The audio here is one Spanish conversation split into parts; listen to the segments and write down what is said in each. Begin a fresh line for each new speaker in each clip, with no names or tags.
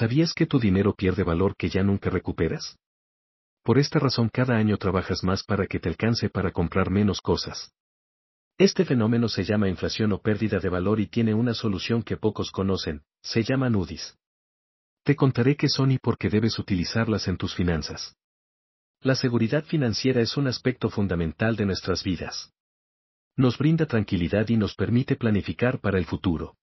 ¿Sabías que tu dinero pierde valor que ya nunca recuperas? Por esta razón cada año trabajas más para que te alcance para comprar menos cosas. Este fenómeno se llama inflación o pérdida de valor y tiene una solución que pocos conocen, se llama NUDIS. Te contaré qué son y por qué debes utilizarlas en tus finanzas. La seguridad financiera es un aspecto fundamental de nuestras vidas. Nos brinda tranquilidad y nos permite planificar para el futuro.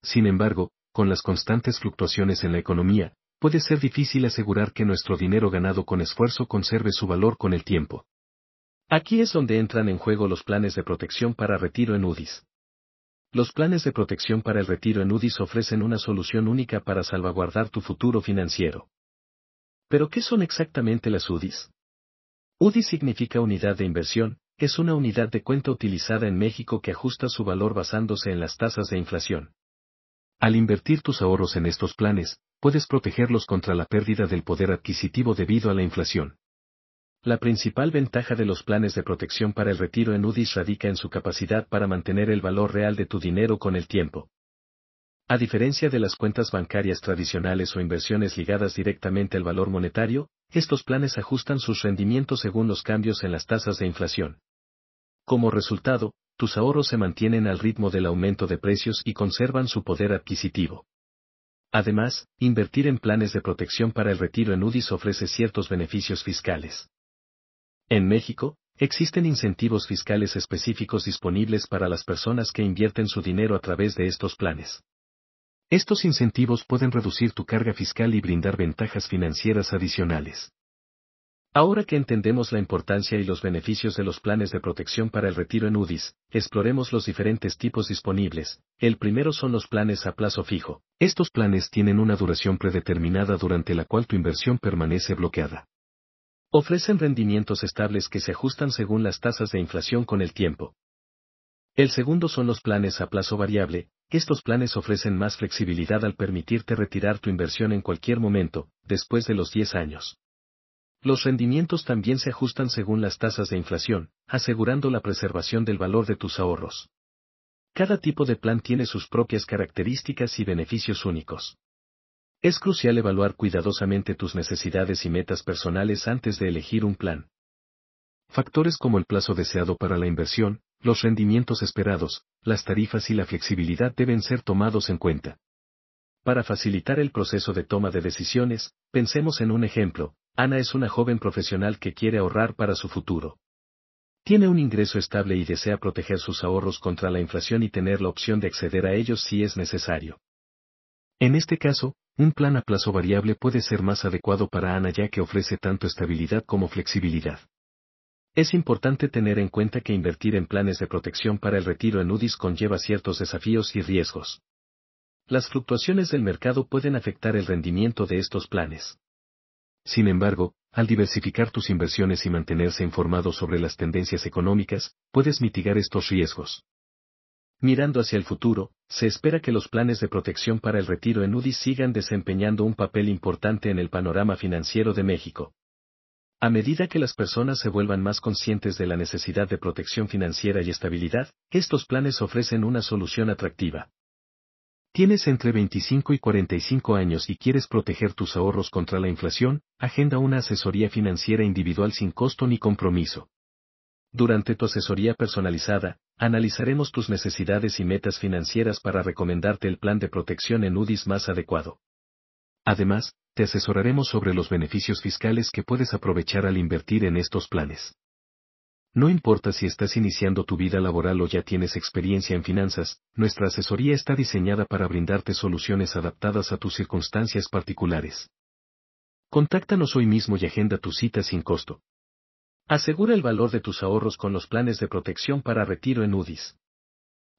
Sin embargo, con las constantes fluctuaciones en la economía, puede ser difícil asegurar que nuestro dinero ganado con esfuerzo conserve su valor con el tiempo. Aquí es donde entran en juego los planes de protección para retiro en UDIs. Los planes de protección para el retiro en UDIs ofrecen una solución única para salvaguardar tu futuro financiero. ¿Pero qué son exactamente las UDIs? UDI significa unidad de inversión, es una unidad de cuenta utilizada en México que ajusta su valor basándose en las tasas de inflación. Al invertir tus ahorros en estos planes, puedes protegerlos contra la pérdida del poder adquisitivo debido a la inflación. La principal ventaja de los planes de protección para el retiro en UDIs radica en su capacidad para mantener el valor real de tu dinero con el tiempo. A diferencia de las cuentas bancarias tradicionales o inversiones ligadas directamente al valor monetario, estos planes ajustan sus rendimientos según los cambios en las tasas de inflación. Como resultado, tus ahorros se mantienen al ritmo del aumento de precios y conservan su poder adquisitivo. Además, invertir en planes de protección para el retiro en UDIs ofrece ciertos beneficios fiscales. En México, existen incentivos fiscales específicos disponibles para las personas que invierten su dinero a través de estos planes. Estos incentivos pueden reducir tu carga fiscal y brindar ventajas financieras adicionales. Ahora que entendemos la importancia y los beneficios de los planes de protección para el retiro en UDIs, exploremos los diferentes tipos disponibles. El primero son los planes a plazo fijo. Estos planes tienen una duración predeterminada durante la cual tu inversión permanece bloqueada. Ofrecen rendimientos estables que se ajustan según las tasas de inflación con el tiempo. El segundo son los planes a plazo variable, estos planes ofrecen más flexibilidad al permitirte retirar tu inversión en cualquier momento, después de los 10 años. Los rendimientos también se ajustan según las tasas de inflación, asegurando la preservación del valor de tus ahorros. Cada tipo de plan tiene sus propias características y beneficios únicos. Es crucial evaluar cuidadosamente tus necesidades y metas personales antes de elegir un plan. Factores como el plazo deseado para la inversión, los rendimientos esperados, las tarifas y la flexibilidad deben ser tomados en cuenta. Para facilitar el proceso de toma de decisiones, pensemos en un ejemplo. Ana es una joven profesional que quiere ahorrar para su futuro. Tiene un ingreso estable y desea proteger sus ahorros contra la inflación y tener la opción de acceder a ellos si es necesario. En este caso, un plan a plazo variable puede ser más adecuado para Ana ya que ofrece tanto estabilidad como flexibilidad. Es importante tener en cuenta que invertir en planes de protección para el retiro en UDIs conlleva ciertos desafíos y riesgos. Las fluctuaciones del mercado pueden afectar el rendimiento de estos planes. Sin embargo, al diversificar tus inversiones y mantenerse informado sobre las tendencias económicas, puedes mitigar estos riesgos. Mirando hacia el futuro, se espera que los planes de protección para el retiro en UDIs sigan desempeñando un papel importante en el panorama financiero de México. A medida que las personas se vuelvan más conscientes de la necesidad de protección financiera y estabilidad, estos planes ofrecen una solución atractiva. ¿Tienes entre 25 y 45 años y quieres proteger tus ahorros contra la inflación? Agenda una asesoría financiera individual sin costo ni compromiso. Durante tu asesoría personalizada, analizaremos tus necesidades y metas financieras para recomendarte el plan de protección en UDIs más adecuado. Además, te asesoraremos sobre los beneficios fiscales que puedes aprovechar al invertir en estos planes. No importa si estás iniciando tu vida laboral o ya tienes experiencia en finanzas, nuestra asesoría está diseñada para brindarte soluciones adaptadas a tus circunstancias particulares. Contáctanos hoy mismo y agenda tu cita sin costo. Asegura el valor de tus ahorros con los planes de protección para retiro en UDIs.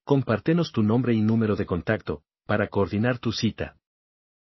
Compártenos tu nombre y número de contacto, para coordinar tu cita.